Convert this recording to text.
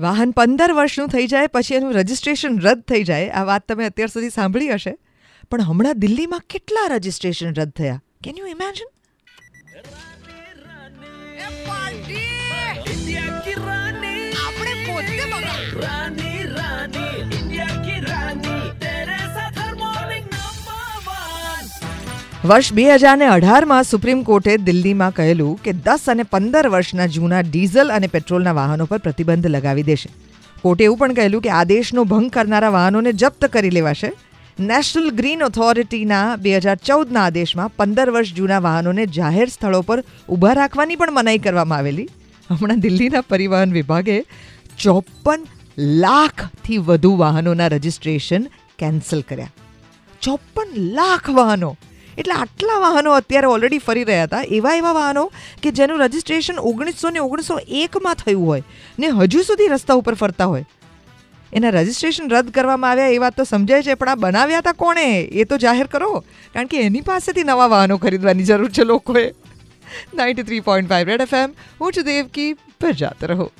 વાહન પંદર વર્ષનું થઈ જાય પછી એનું રજિસ્ટ્રેશન રદ થઈ જાય. આ વાત તમે અત્યાર સુધી સાંભળી હશે. પણ હમણાં દિલ્હીમાં કેટલા રજિસ્ટ્રેશન રદ થયા? કેન યુ ઇમેજિન આપણે પોતે વર્ષ બે હજાર ને અઢારમાં સુપ્રીમ કોર્ટે દિલ્હીમાં કહેલું કે દસ અને પંદર વર્ષના જૂના ડીઝલ અને પેટ્રોલના વાહનો પર પ્રતિબંધ લગાવી દેશે. કોર્ટે એવું પણ કહેલું કે આદેશનો ભંગ કરનારા વાહનોને જપ્ત કરી લેવાશે. નેશનલ ગ્રીન ઓથોરિટીના બે હજાર ચૌદના આદેશમાં પંદર વર્ષ જૂના વાહનોને જાહેર સ્થળો પર ઊભા રાખવાની પણ મનાઈ કરવામાં આવેલી. હમણાં દિલ્હીના પરિવહન વિભાગે ચોપન લાખથી વધુ વાહનોના રજિસ્ટ્રેશન કેન્સલ કર્યા. ચોપન લાખ વાહનો એટલે આટલા વાહનો અત્યારે ઓલરેડી ફરી રહ્યા હતા. એવા એવા વાહનો કે જેનું રજિસ્ટ્રેશન ઓગણીસો ને ઓગણીસો એકમાં થયું હોય ને હજુ સુધી રસ્તા ઉપર ફરતા હોય. એના રજિસ્ટ્રેશન રદ કરવામાં આવ્યા, એ વાત તો સમજાય છે, પણ આ બનાવ્યા હતા કોણે? એ તો જાહેર કરો. કારણ કે એની પાસેથી નવા વાહનો ખરીદવાની જરૂર છે લોકોએ. Ninety three point five red F M હું છું દેવકી, પર જાત રહો.